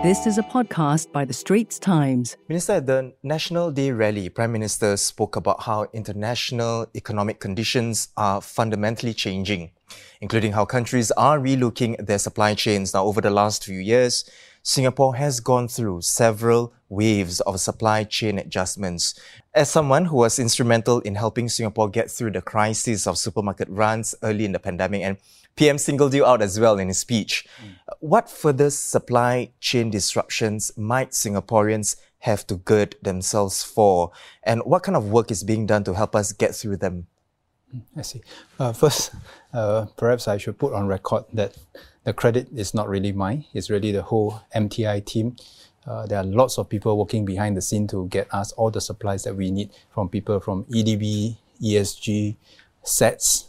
This is a podcast by The Straits Times. Minister, at the National Day rally, Prime Minister spoke about how international economic conditions are fundamentally changing, including how countries are relooking their supply chains. Now, over the last few years, Singapore has gone through several waves of supply chain adjustments. As someone who was instrumental in helping Singapore get through the crisis of supermarket runs early in the pandemic, and PM singled you out as well in his speech. Mm. What further supply chain disruptions might Singaporeans have to gird themselves for? And what kind of work is being done to help us get through them? I see. Uh, first, uh, perhaps I should put on record that the credit is not really mine. It's really the whole MTI team. Uh, there are lots of people working behind the scene to get us all the supplies that we need from people from EDB, ESG, SATS,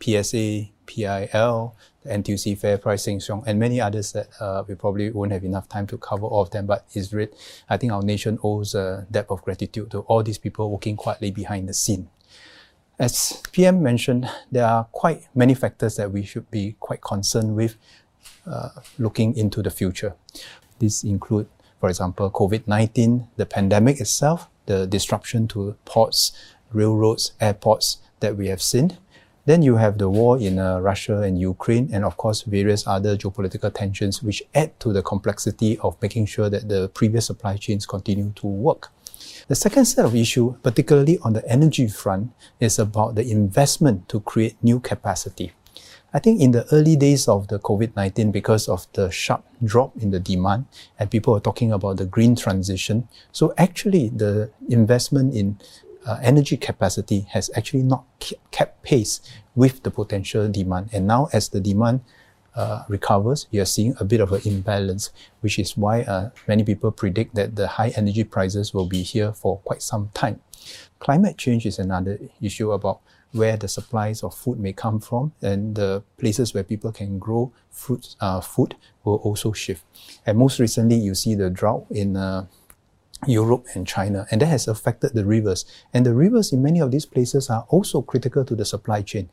PSA, PIL, the NTUC Fair Pricing, and many others that uh, we probably won't have enough time to cover all of them. But it's read, I think our nation owes a debt of gratitude to all these people working quietly behind the scene. As PM mentioned, there are quite many factors that we should be quite concerned with uh, looking into the future. These include, for example, COVID-19, the pandemic itself, the disruption to ports, railroads, airports that we have seen. Then you have the war in uh, Russia and Ukraine, and of course, various other geopolitical tensions, which add to the complexity of making sure that the previous supply chains continue to work. The second set of issue, particularly on the energy front, is about the investment to create new capacity. I think in the early days of the COVID-19, because of the sharp drop in the demand, and people are talking about the green transition, so actually the investment in uh, energy capacity has actually not kept pace with the potential demand. And now as the demand uh, recovers, you are seeing a bit of an imbalance, which is why uh, many people predict that the high energy prices will be here for quite some time. Climate change is another issue about where the supplies of food may come from, and the places where people can grow fruits, uh, food will also shift. And most recently, you see the drought in uh, Europe and China, and that has affected the rivers. And the rivers in many of these places are also critical to the supply chain.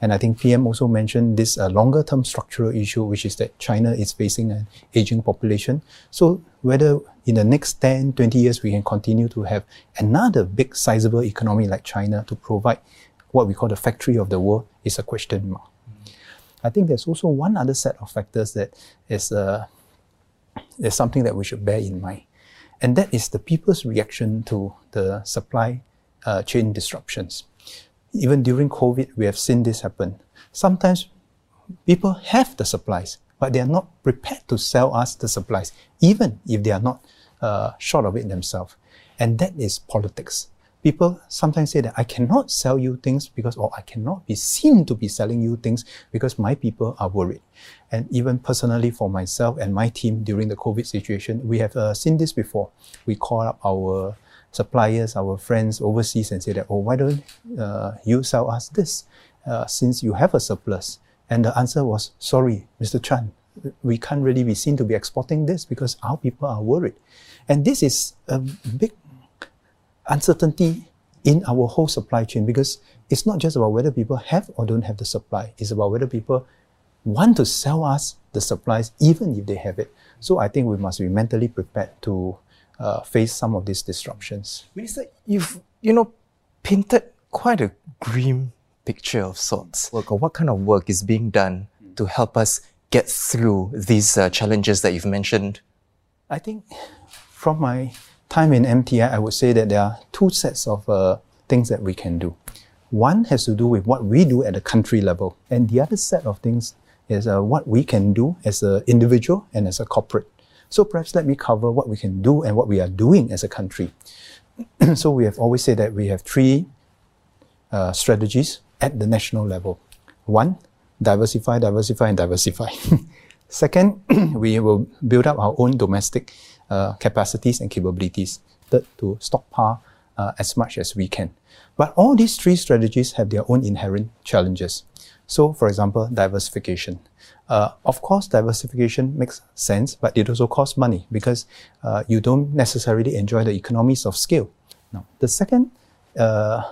And I think PM also mentioned this uh, longer term structural issue, which is that China is facing an aging population. So whether in the next 10, 20 years we can continue to have another big sizable economy like China to provide what we call the factory of the world is a question mark. Mm. I think there's also one other set of factors that is, uh, is something that we should bear in mind. And that is the people's reaction to the supply uh, chain disruptions even during COVID, we have seen this happen. Sometimes people have the supplies, but they are not prepared to sell us the supplies, even if they are not uh, short of it themselves. And that is politics. People sometimes say that I cannot sell you things because, or I cannot be seen to be selling you things because my people are worried. And even personally for myself and my team during the COVID situation, we have uh, seen this before. We call up our suppliers, our friends overseas and say that, oh, why don't uh, you sell us this uh, since you have a surplus? And the answer was, sorry, Mr. Chan, we can't really be seen to be exporting this because our people are worried. And this is a big uncertainty in our whole supply chain because it's not just about whether people have or don't have the supply, it's about whether people want to sell us the supplies even if they have it. So I think we must be mentally prepared to uh, face some of these disruptions. Minister, you've you know painted quite a grim picture of sorts. Work or what kind of work is being done to help us get through these uh, challenges that you've mentioned? I think from my time in MTI, I would say that there are two sets of uh, things that we can do. One has to do with what we do at the country level, and the other set of things is uh, what we can do as an individual and as a corporate. So perhaps let me cover what we can do and what we are doing as a country. so we have always said that we have three uh, strategies at the national level. One, diversify, diversify, and diversify. Second, we will build up our own domestic uh, capacities and capabilities. Third, to stockpile uh, as much as we can. But all these three strategies have their own inherent challenges. So, for example, diversification. Uh, of course, diversification makes sense, but it also costs money because uh, you don't necessarily enjoy the economies of scale. Now, the second uh,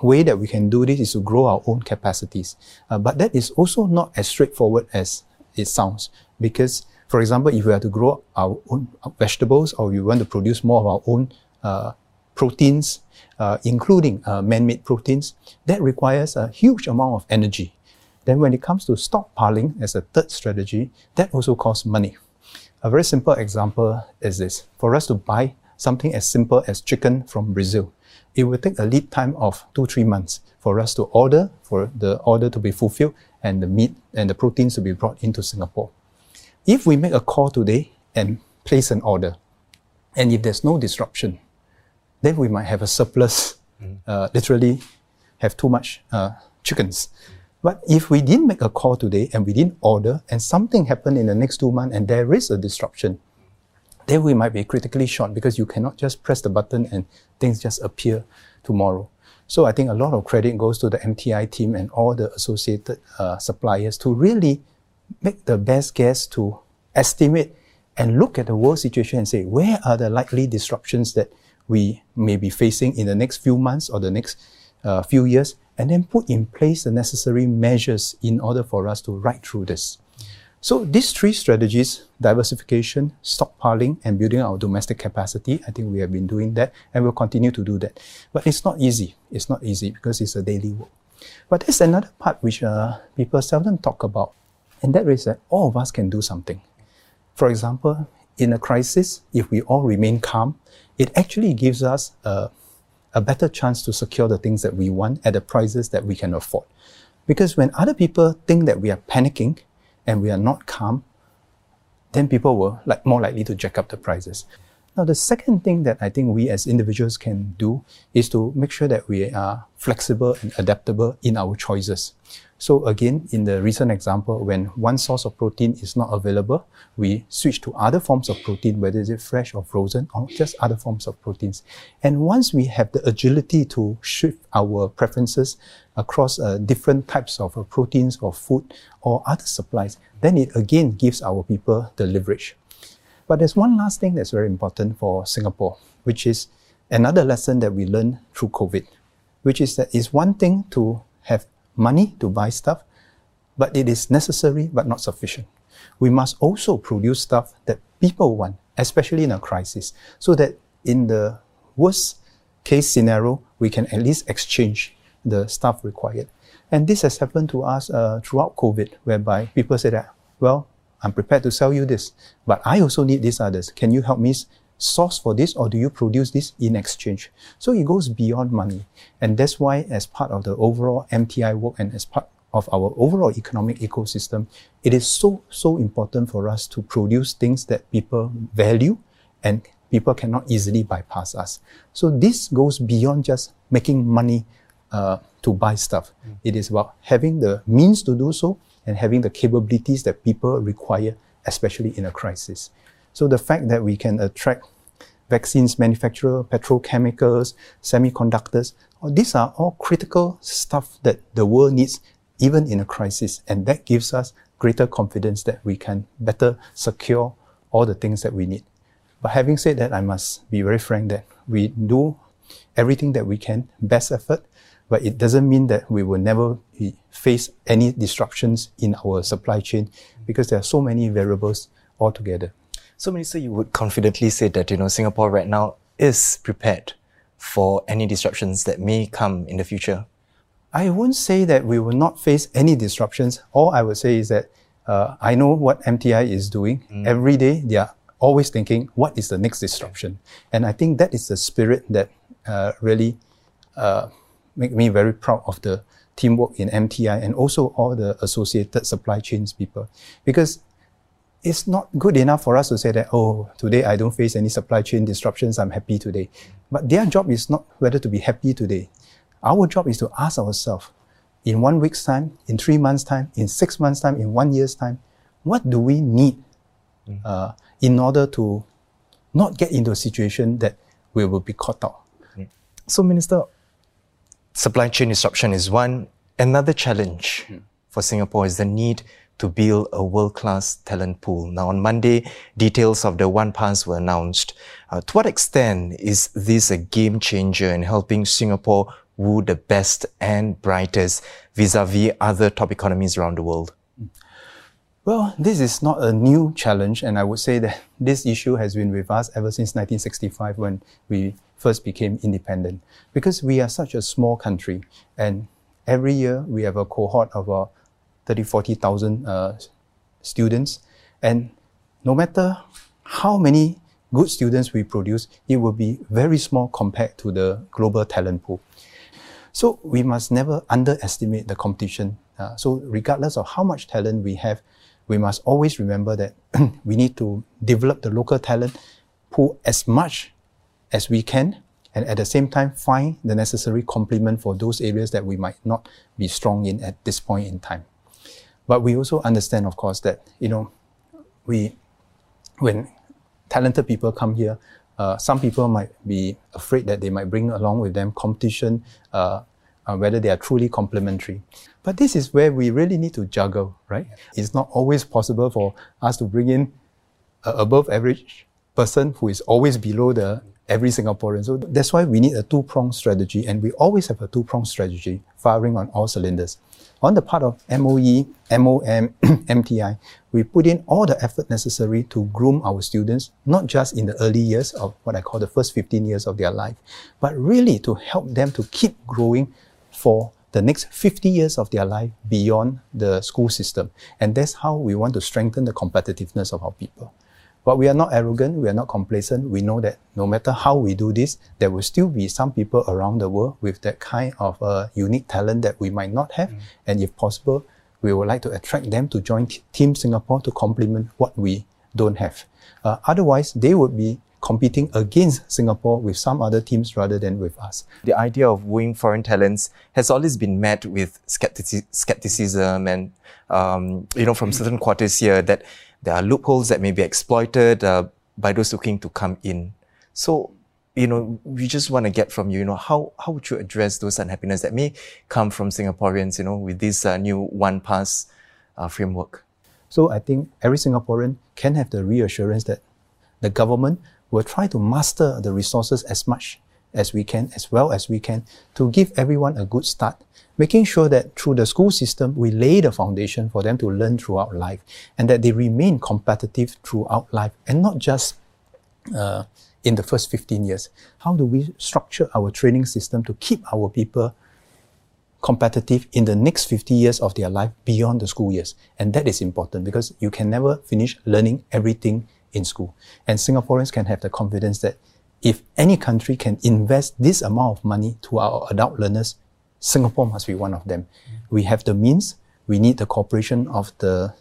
way that we can do this is to grow our own capacities, uh, but that is also not as straightforward as it sounds. Because, for example, if we are to grow our own vegetables or we want to produce more of our own uh, proteins, uh, including uh, man-made proteins, that requires a huge amount of energy. Then when it comes to stockpiling as a third strategy, that also costs money. A very simple example is this. For us to buy something as simple as chicken from Brazil, it will take a lead time of two, three months for us to order, for the order to be fulfilled, and the meat and the proteins to be brought into Singapore. If we make a call today and place an order, and if there's no disruption, then we might have a surplus, mm. uh, literally have too much uh, chickens. But if we didn't make a call today and we didn't order, and something happened in the next two months and there is a disruption, then we might be critically short because you cannot just press the button and things just appear tomorrow. So I think a lot of credit goes to the MTI team and all the associated uh, suppliers to really make the best guess to estimate and look at the world situation and say where are the likely disruptions that we may be facing in the next few months or the next uh, few years, and then put in place the necessary measures in order for us to ride through this. So these three strategies, diversification, stockpiling, and building our domestic capacity, I think we have been doing that and we'll continue to do that. But it's not easy. It's not easy because it's a daily work. But there's another part which uh, people seldom talk about, and that is that all of us can do something. For example, in a crisis, if we all remain calm, it actually gives us a, a better chance to secure the things that we want at the prices that we can afford. Because when other people think that we are panicking and we are not calm, then people will like more likely to jack up the prices. Now, the second thing that I think we as individuals can do is to make sure that we are flexible and adaptable in our choices. So again, in the recent example, when one source of protein is not available, we switch to other forms of protein, whether it's fresh or frozen, or just other forms of proteins. And once we have the agility to shift our preferences across uh, different types of uh, proteins or food or other supplies, then it again gives our people the leverage. But there's one last thing that's very important for Singapore, which is another lesson that we learned through COVID, which is that it's one thing to have money to buy stuff, but it is necessary but not sufficient. We must also produce stuff that people want, especially in a crisis, so that in the worst case scenario, we can at least exchange the stuff required. And this has happened to us uh, throughout COVID, whereby people say that, well, I'm prepared to sell you this, but I also need these others. Can you help me source for this or do you produce this in exchange? So it goes beyond money. And that's why as part of the overall MTI work and as part of our overall economic ecosystem, it is so, so important for us to produce things that people value and people cannot easily bypass us. So this goes beyond just making money uh, to buy stuff. Mm. It is about having the means to do so and having the capabilities that people require, especially in a crisis. So the fact that we can attract vaccines manufacturer, petrochemicals, semiconductors, these are all critical stuff that the world needs even in a crisis. And that gives us greater confidence that we can better secure all the things that we need. But having said that, I must be very frank that we do everything that we can, best effort, but it doesn't mean that we will never face any disruptions in our supply chain because there are so many variables altogether. So, Minister, you would confidently say that you know Singapore right now is prepared for any disruptions that may come in the future. I won't say that we will not face any disruptions. All I would say is that uh, I know what MTI is doing. Mm. Every day, they are always thinking, what is the next disruption? And I think that is the spirit that uh, really uh, make me very proud of the teamwork in MTI and also all the associated supply chains people. Because it's not good enough for us to say that, oh, today I don't face any supply chain disruptions, I'm happy today. But their job is not whether to be happy today. Our job is to ask ourselves, in one week's time, in three months' time, in six months' time, in one year's time, what do we need mm. uh, in order to not get into a situation that we will be caught out? So, Minister, supply chain disruption is one. Another challenge mm. for Singapore is the need to build a world-class talent pool. Now, on Monday, details of the One Pass were announced. Uh, to what extent is this a game changer in helping Singapore woo the best and brightest vis-a-vis other top economies around the world? Well, this is not a new challenge, and I would say that this issue has been with us ever since 1965 when we first became independent. Because we are such a small country, and every year we have a cohort of about 30, 40,000 uh, students, and no matter how many good students we produce, it will be very small compared to the global talent pool. So we must never underestimate the competition. Uh, so regardless of how much talent we have, we must always remember that we need to develop the local talent pool as much as we can and at the same time find the necessary complement for those areas that we might not be strong in at this point in time. But we also understand, of course, that you know, we when talented people come here, uh, some people might be afraid that they might bring along with them competition, uh, uh, whether they are truly complementary. But this is where we really need to juggle, right? It's not always possible for us to bring in above average person who is always below the every Singaporean. So that's why we need a two-pronged strategy, and we always have a two-pronged strategy firing on all cylinders. On the part of MOE, MOM, MTI, we put in all the effort necessary to groom our students, not just in the early years of what I call the first 15 years of their life, but really to help them to keep growing for the next 50 years of their life beyond the school system. And that's how we want to strengthen the competitiveness of our people. But we are not arrogant, we are not complacent. We know that no matter how we do this, there will still be some people around the world with that kind of uh, unique talent that we might not have. Mm. And if possible, we would like to attract them to join Team Singapore to complement what we don't have. Uh, otherwise, they would be competing against Singapore with some other teams rather than with us. The idea of wooing foreign talents has always been met with skepticism and, um, you know, from certain quarters here that there are loopholes that may be exploited uh, by those looking to come in. So, you know, we just want to get from you, you know, how, how would you address those unhappiness that may come from Singaporeans, you know, with this uh, new one pass uh, framework? So I think every Singaporean can have the reassurance that the government will try to master the resources as much as we can, as well as we can, to give everyone a good start, making sure that through the school system, we lay the foundation for them to learn throughout life and that they remain competitive throughout life and not just uh, in the first 15 years. How do we structure our training system to keep our people competitive in the next 50 years of their life beyond the school years? And that is important because you can never finish learning everything in school. And Singaporeans can have the confidence that if any country can invest this amount of money to our adult learners, Singapore must be one of them. We have the means. We need the cooperation of the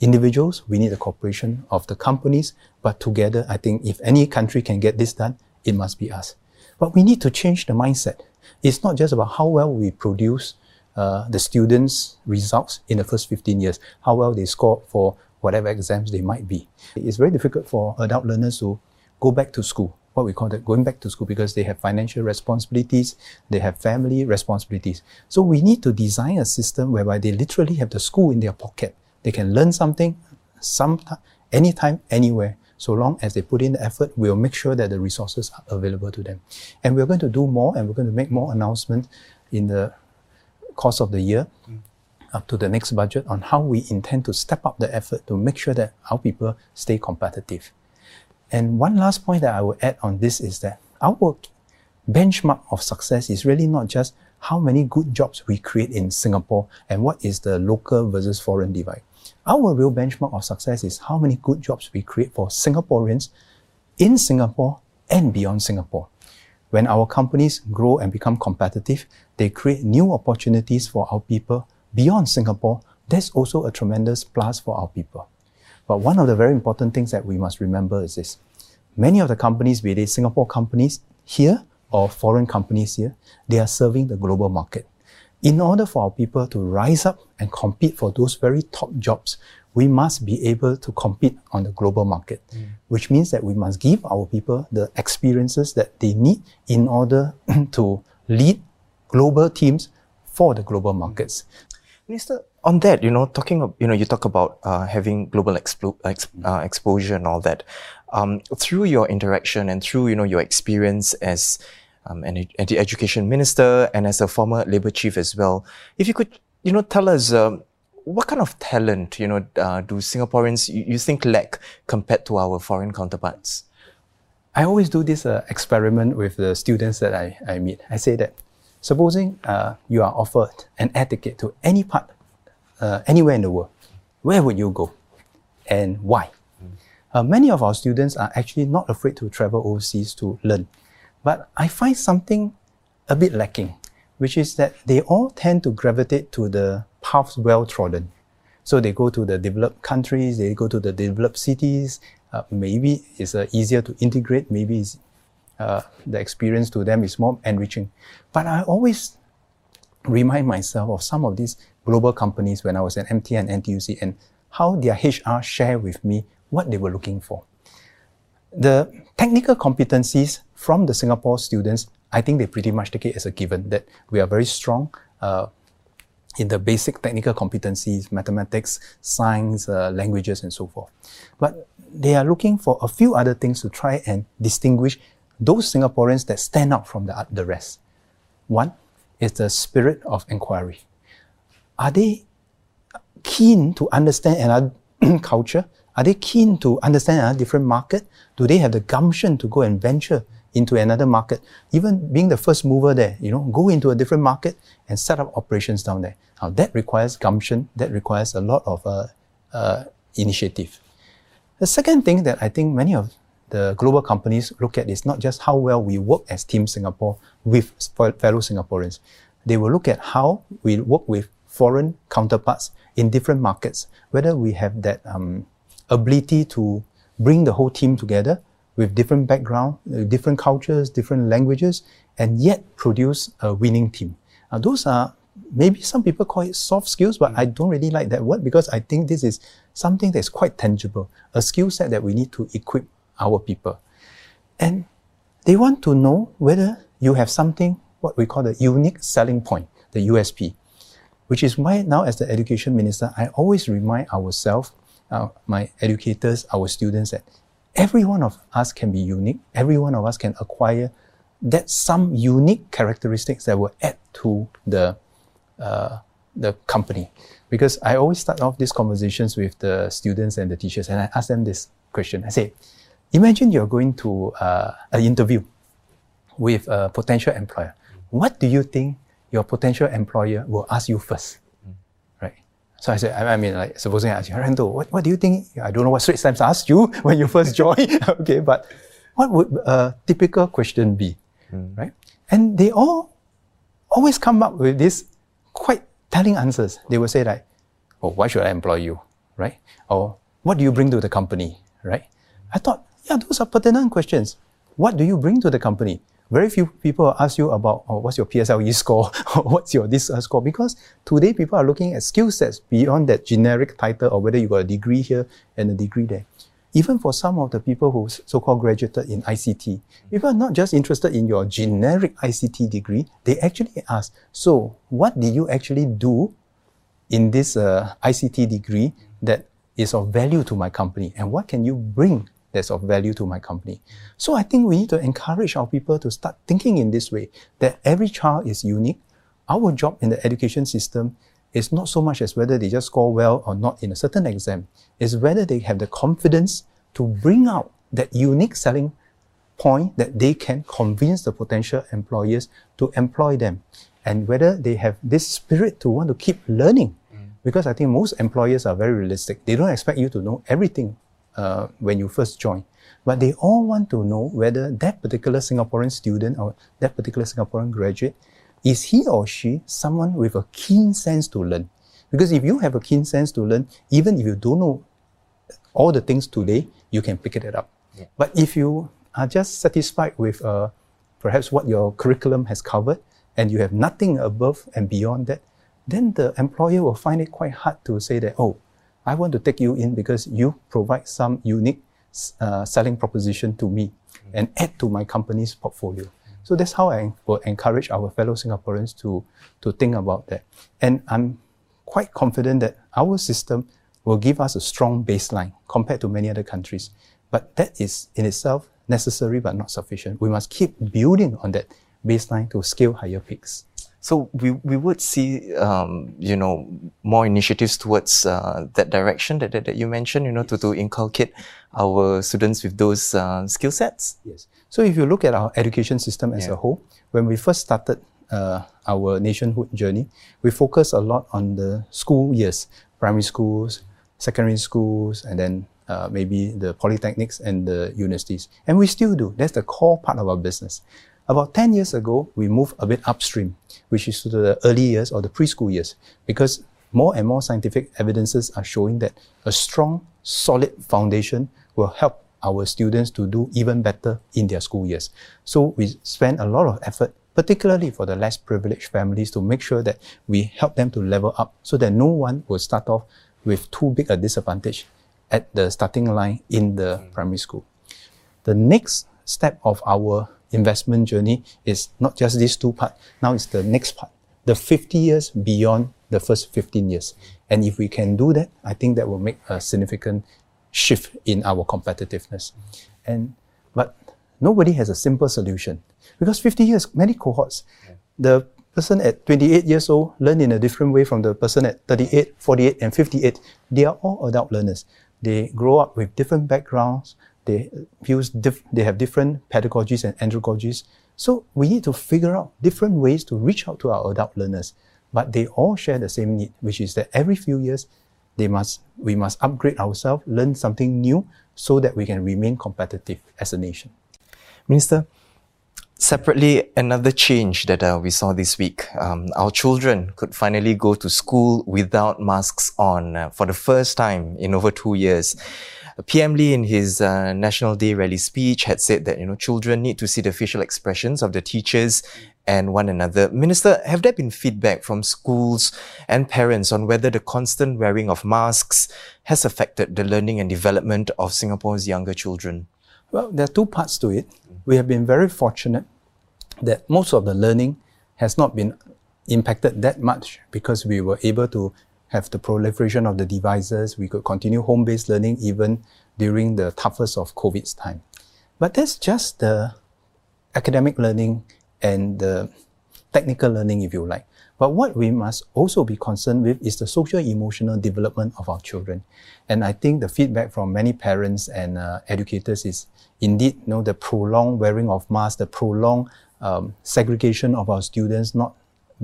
individuals. We need the cooperation of the companies. But together, I think if any country can get this done, it must be us. But we need to change the mindset. It's not just about how well we produce uh, the students' results in the first 15 years, how well they score for whatever exams they might be. It's very difficult for adult learners to go back to school what we call that going back to school because they have financial responsibilities, they have family responsibilities. So we need to design a system whereby they literally have the school in their pocket. They can learn something sometime, anytime, anywhere. So long as they put in the effort, we'll make sure that the resources are available to them. And we're going to do more and we're going to make more announcements in the course of the year. Mm. Up to the next budget on how we intend to step up the effort to make sure that our people stay competitive. And one last point that I will add on this is that our benchmark of success is really not just how many good jobs we create in Singapore and what is the local versus foreign divide. Our real benchmark of success is how many good jobs we create for Singaporeans in Singapore and beyond Singapore. When our companies grow and become competitive, they create new opportunities for our people beyond Singapore. That's also a tremendous plus for our people. But one of the very important things that we must remember is this. Many of the companies, be they Singapore companies here or foreign companies here, they are serving the global market. In order for our people to rise up and compete for those very top jobs, we must be able to compete on the global market, mm. which means that we must give our people the experiences that they need in order to lead global teams for the global markets. Minister, on that, you know, talking, of, you know, you talk about uh, having global explo- ex- uh, exposure and all that. Um, through your interaction and through, you know, your experience as um, an, ed- education minister and as a former labor chief as well, if you could, you know, tell us um, what kind of talent, you know, uh, do Singaporeans you, you, think lack compared to our foreign counterparts? I always do this uh, experiment with the students that I, I meet. I say that supposing uh, you are offered an air ticket to any part, uh, anywhere in the world, where would you go, and why? Mm. many of our students are actually not afraid to travel overseas to learn, but I find something a bit lacking, which is that they all tend to gravitate to the paths well trodden. So they go to the developed countries, they go to the developed cities. Uh, maybe it's uh, easier to integrate. Maybe uh, the experience to them is more enriching. But I always remind myself of some of these global companies when I was at MTI and NTUC and how their HR share with me what they were looking for. The technical competencies from the Singapore students, I think they pretty much take it as a given that we are very strong. Uh, in the basic technical competencies, mathematics, science, uh, languages, and so forth. But they are looking for a few other things to try and distinguish those Singaporeans that stand out from the, the rest. One is the spirit of inquiry. Are they keen to understand another culture? Are they keen to understand a different market? Do they have the gumption to go and venture into another market, even being the first mover there, you know, go into a different market and set up operations down there. Now that requires gumption, that requires a lot of uh, uh, initiative. The second thing that I think many of the global companies look at is not just how well we work as Team Singapore with fellow Singaporeans. They will look at how we work with foreign counterparts in different markets, whether we have that um, ability to bring the whole team together with different background, uh, different cultures, different languages, and yet produce a winning team. Now, those are maybe some people call it soft skills, but I don't really like that word because I think this is something that's quite tangible, a skill set that we need to equip our people. And they want to know whether you have something, what we call the unique selling point, the USP, which is why now as the education minister, I always remind ourselves, uh, my educators, our students that every one of us can be unique. Every one of us can acquire that some unique characteristics that will add to the uh, the company. Because I always start off these conversations with the students and the teachers, and I ask them this question. I say, imagine you're going to uh, an interview with a potential employer. What do you think your potential employer will ask you first? Right? So I said, I mean, like, supposing I ask you, Rando, what, what do you think? I don't know what Straits Times asked you when you first joined. okay, but what would a typical question be? Mm. Right? And they all always come up with these quite telling answers. They will say like, oh, why should I employ you? Right? Or what do you bring to the company? Right? I thought, yeah, those are pertinent questions. What do you bring to the company? Very few people ask you about oh, what's your PSLE score or what's your this uh, score because today people are looking at skill sets beyond that generic title or whether you got a degree here and a degree there. Even for some of the people who so-called graduated in ICT, people are not just interested in your generic ICT degree. They actually ask, so what did you actually do in this uh, ICT degree that is of value to my company and what can you bring that's of value to my company. So I think we need to encourage our people to start thinking in this way that every child is unique. Our job in the education system is not so much as whether they just score well or not in a certain exam, is whether they have the confidence to bring out that unique selling point that they can convince the potential employers to employ them and whether they have this spirit to want to keep learning. Mm. Because I think most employers are very realistic. They don't expect you to know everything uh, when you first join. But they all want to know whether that particular Singaporean student or that particular Singaporean graduate is he or she someone with a keen sense to learn. Because if you have a keen sense to learn, even if you don't know all the things today, you can pick it up. Yeah. But if you are just satisfied with uh, perhaps what your curriculum has covered and you have nothing above and beyond that, then the employer will find it quite hard to say that, oh, I want to take you in because you provide some unique uh, selling proposition to me mm. and add to my company's portfolio. So that's how I will encourage our fellow Singaporeans to, to think about that. And I'm quite confident that our system will give us a strong baseline compared to many other countries. But that is in itself necessary but not sufficient. We must keep building on that baseline to scale higher peaks. So we, we would see, um, you know, more initiatives towards uh, that direction that, that, that, you mentioned, you know, to, to inculcate our students with those uh, skill sets. Yes. So if you look at our education system as yeah. a whole, when we first started uh, our nationhood journey, we focused a lot on the school years, primary schools, secondary schools, and then uh, maybe the polytechnics and the universities. And we still do. That's the core part of our business. About 10 years ago, we moved a bit upstream, which is to the early years or the preschool years, because more and more scientific evidences are showing that a strong, solid foundation will help our students to do even better in their school years. So we spend a lot of effort, particularly for the less privileged families, to make sure that we help them to level up so that no one will start off with too big a disadvantage at the starting line in the mm. primary school. The next step of our investment journey is not just these two parts. Now it's the next part, the 50 years beyond the first 15 years. And if we can do that, I think that will make a significant shift in our competitiveness. And but nobody has a simple solution because 50 years, many cohorts, the person at 28 years old learn in a different way from the person at 38, 48, and 58. They are all adult learners. They grow up with different backgrounds, they use they have different pedagogies and andragogies. So we need to figure out different ways to reach out to our adult learners. But they all share the same need, which is that every few years they must we must upgrade ourselves, learn something new so that we can remain competitive as a nation. Minister, separately, another change that uh, we saw this week. Um, our children could finally go to school without masks on uh, for the first time in over two years. PM Lee, in his uh, National Day rally speech, had said that you know children need to see the facial expressions of the teachers and one another. Minister, have there been feedback from schools and parents on whether the constant wearing of masks has affected the learning and development of Singapore's younger children? Well, there are two parts to it. We have been very fortunate that most of the learning has not been impacted that much because we were able to have the proliferation of the devices. We could continue home-based learning even during the toughest of COVID's time. But that's just the academic learning and the technical learning, if you like. But what we must also be concerned with is the social emotional development of our children. And I think the feedback from many parents and uh, educators is indeed you know, the prolonged wearing of masks, the prolonged um, segregation of our students, not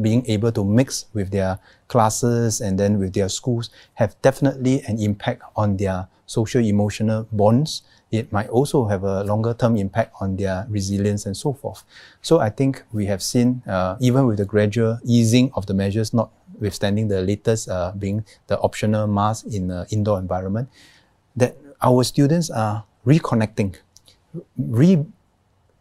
being able to mix with their classes and then with their schools have definitely an impact on their social emotional bonds. It might also have a longer term impact on their resilience and so forth. So I think we have seen, uh, even with the gradual easing of the measures, notwithstanding the latest uh, being the optional mask in the indoor environment, that our students are reconnecting, re-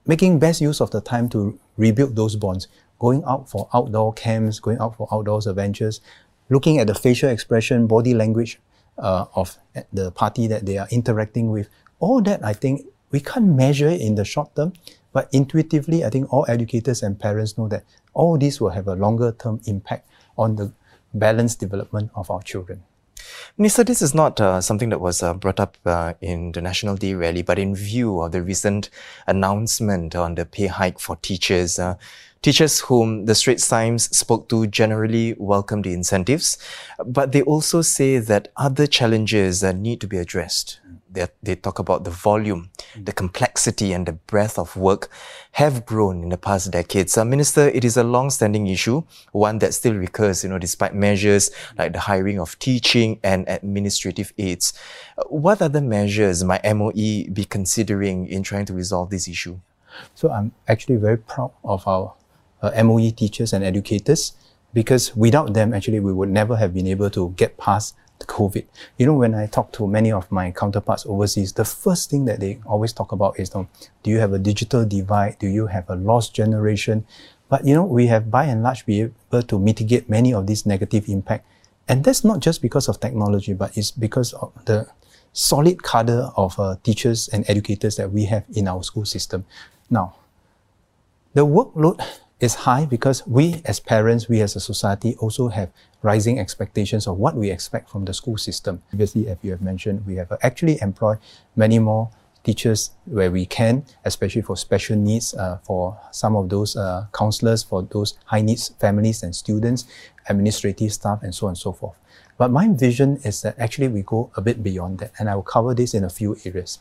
making best use of the time to rebuild those bonds going out for outdoor camps, going out for outdoors adventures, looking at the facial expression, body language uh, of the party that they are interacting with. All that, I think, we can't measure in the short term, but intuitively, I think all educators and parents know that all this will have a longer term impact on the balanced development of our children. Minister, this is not uh, something that was uh, brought up uh, in the National Day rally, but in view of the recent announcement on the pay hike for teachers, uh, Teachers whom the Straits Times spoke to generally welcome the incentives, but they also say that other challenges uh, need to be addressed. They, they talk about the volume, the complexity, and the breadth of work have grown in the past decades. Minister, it is a long-standing issue, one that still recurs, you know, despite measures like the hiring of teaching and administrative aides. What other measures might MOE be considering in trying to resolve this issue? So I'm actually very proud of our uh, MOE teachers and educators because without them, actually, we would never have been able to get past the COVID. You know, when I talk to many of my counterparts overseas, the first thing that they always talk about is, um, do you have a digital divide? Do you have a lost generation? But, you know, we have by and large been able to mitigate many of these negative impact. And that's not just because of technology, but it's because of the solid cadre of uh, teachers and educators that we have in our school system. Now, the workload is high because we as parents, we as a society also have rising expectations of what we expect from the school system. Obviously, as you have mentioned, we have actually employed many more teachers where we can, especially for special needs, uh, for some of those uh, counselors, for those high needs families and students, administrative staff, and so on and so forth. But my vision is that actually we go a bit beyond that, and I will cover this in a few areas.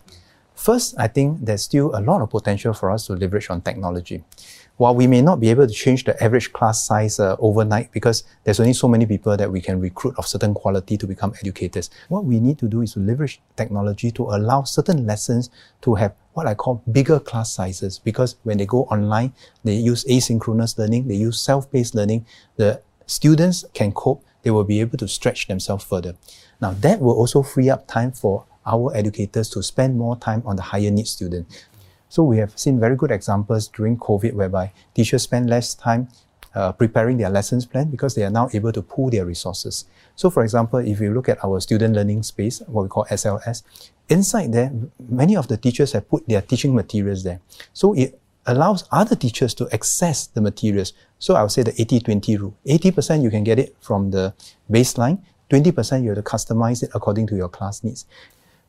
First, I think there's still a lot of potential for us to leverage on technology. While we may not be able to change the average class size uh, overnight because there's only so many people that we can recruit of certain quality to become educators, what we need to do is to leverage technology to allow certain lessons to have what I call bigger class sizes because when they go online, they use asynchronous learning, they use self-paced learning, the students can cope, they will be able to stretch themselves further. Now that will also free up time for our educators to spend more time on the higher needs student. So we have seen very good examples during COVID whereby teachers spend less time uh, preparing their lessons plan because they are now able to pool their resources. So for example, if you look at our student learning space, what we call SLS, inside there, many of the teachers have put their teaching materials there. So it allows other teachers to access the materials. So I would say the 80-20 rule. 80% you can get it from the baseline, 20% you have to customize it according to your class needs.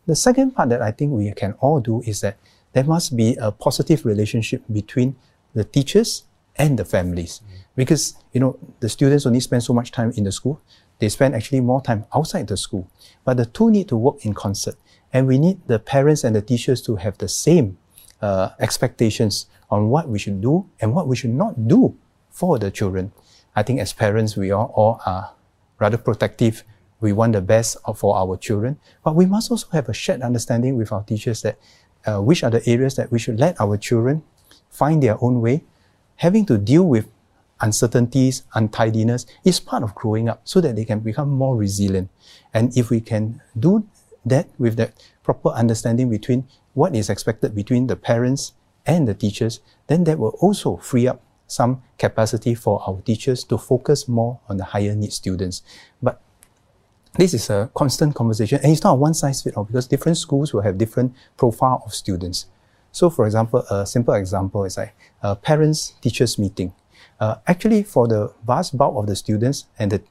The second part that I think we can all do is that there must be a positive relationship between the teachers and the families. Mm. Because, you know, the students only spend so much time in the school. They spend actually more time outside the school. But the two need to work in concert. And we need the parents and the teachers to have the same uh, expectations on what we should do and what we should not do for the children. I think as parents, we all, all are rather protective. We want the best for our children, but we must also have a shared understanding with our teachers that uh, which are the areas that we should let our children find their own way. Having to deal with uncertainties, untidiness is part of growing up so that they can become more resilient. And if we can do that with that proper understanding between what is expected between the parents and the teachers, then that will also free up some capacity for our teachers to focus more on the higher need students. But this is a constant conversation and it's not a one size fits all because different schools will have different profile of students. So for example, a simple example is like a parents teachers meeting. Uh, actually, for the vast bulk of the students and the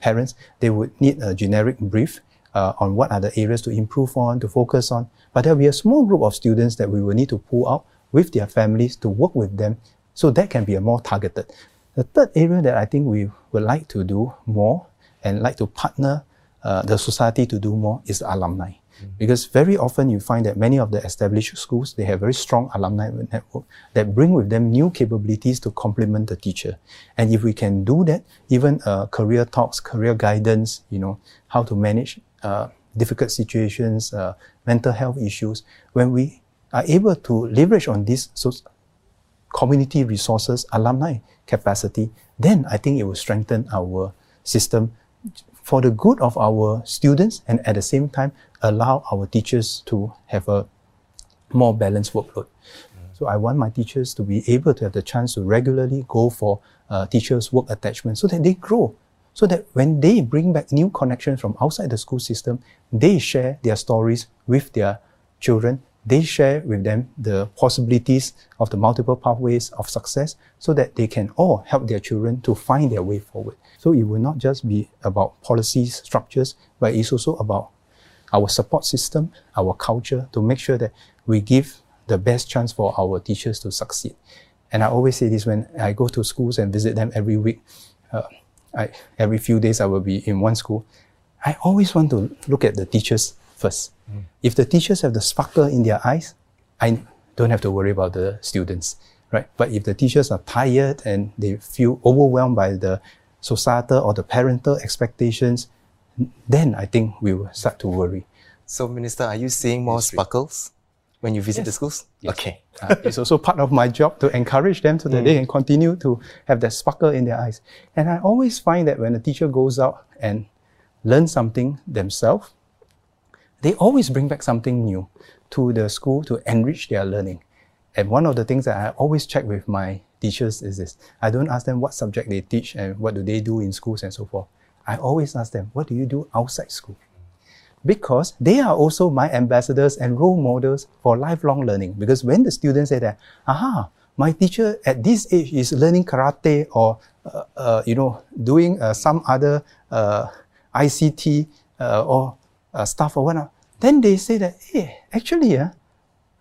parents, they would need a generic brief uh, on what are the areas to improve on, to focus on. But there will be a small group of students that we will need to pull out with their families to work with them. So that can be a more targeted. The third area that I think we would like to do more and like to partner uh, the society to do more is alumni. Because very often you find that many of the established schools, they have very strong alumni network that bring with them new capabilities to complement the teacher. And if we can do that, even uh, career talks, career guidance, you know, how to manage uh, difficult situations, uh, mental health issues, when we are able to leverage on these community resources, alumni capacity, then I think it will strengthen our system for the good of our students and at the same time allow our teachers to have a more balanced workload. So I want my teachers to be able to have the chance to regularly go for uh, teachers' work attachment so that they grow. So that when they bring back new connections from outside the school system, they share their stories with their children they share with them the possibilities of the multiple pathways of success so that they can all help their children to find their way forward. So it will not just be about policies, structures, but it's also about our support system, our culture to make sure that we give the best chance for our teachers to succeed. And I always say this when I go to schools and visit them every week. Uh, I, every few days I will be in one school. I always want to look at the teachers first. Mm. If the teachers have the sparkle in their eyes, I don't have to worry about the students, right? But if the teachers are tired and they feel overwhelmed by the societal or the parental expectations, then I think we will start to worry. So, Minister, are you seeing more sparkles when you visit yes. the schools? Yes. Okay. uh, it's also part of my job to encourage them so that mm. they can continue to have that sparkle in their eyes. And I always find that when a teacher goes out and learns something themselves, they always bring back something new to the school to enrich their learning. And one of the things that I always check with my teachers is this. I don't ask them what subject they teach and what do they do in schools and so forth. I always ask them, what do you do outside school? Because they are also my ambassadors and role models for lifelong learning. Because when the students say that, aha, my teacher at this age is learning karate or, uh, uh, you know, doing uh, some other uh, ICT uh, or uh, stuff or whatnot, then they say that, hey, actually, uh,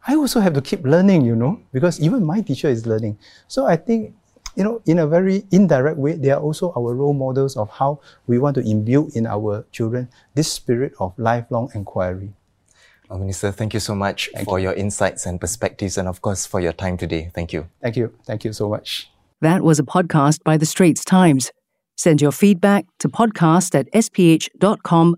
I also have to keep learning, you know, because even my teacher is learning. So I think, you know, in a very indirect way, they are also our role models of how we want to imbue in our children this spirit of lifelong inquiry. Well, Minister, thank you so much thank for you. your insights and perspectives, and of course for your time today. Thank you. Thank you. Thank you so much. That was a podcast by The Straits Times. Send your feedback to podcast at sph.com.sg.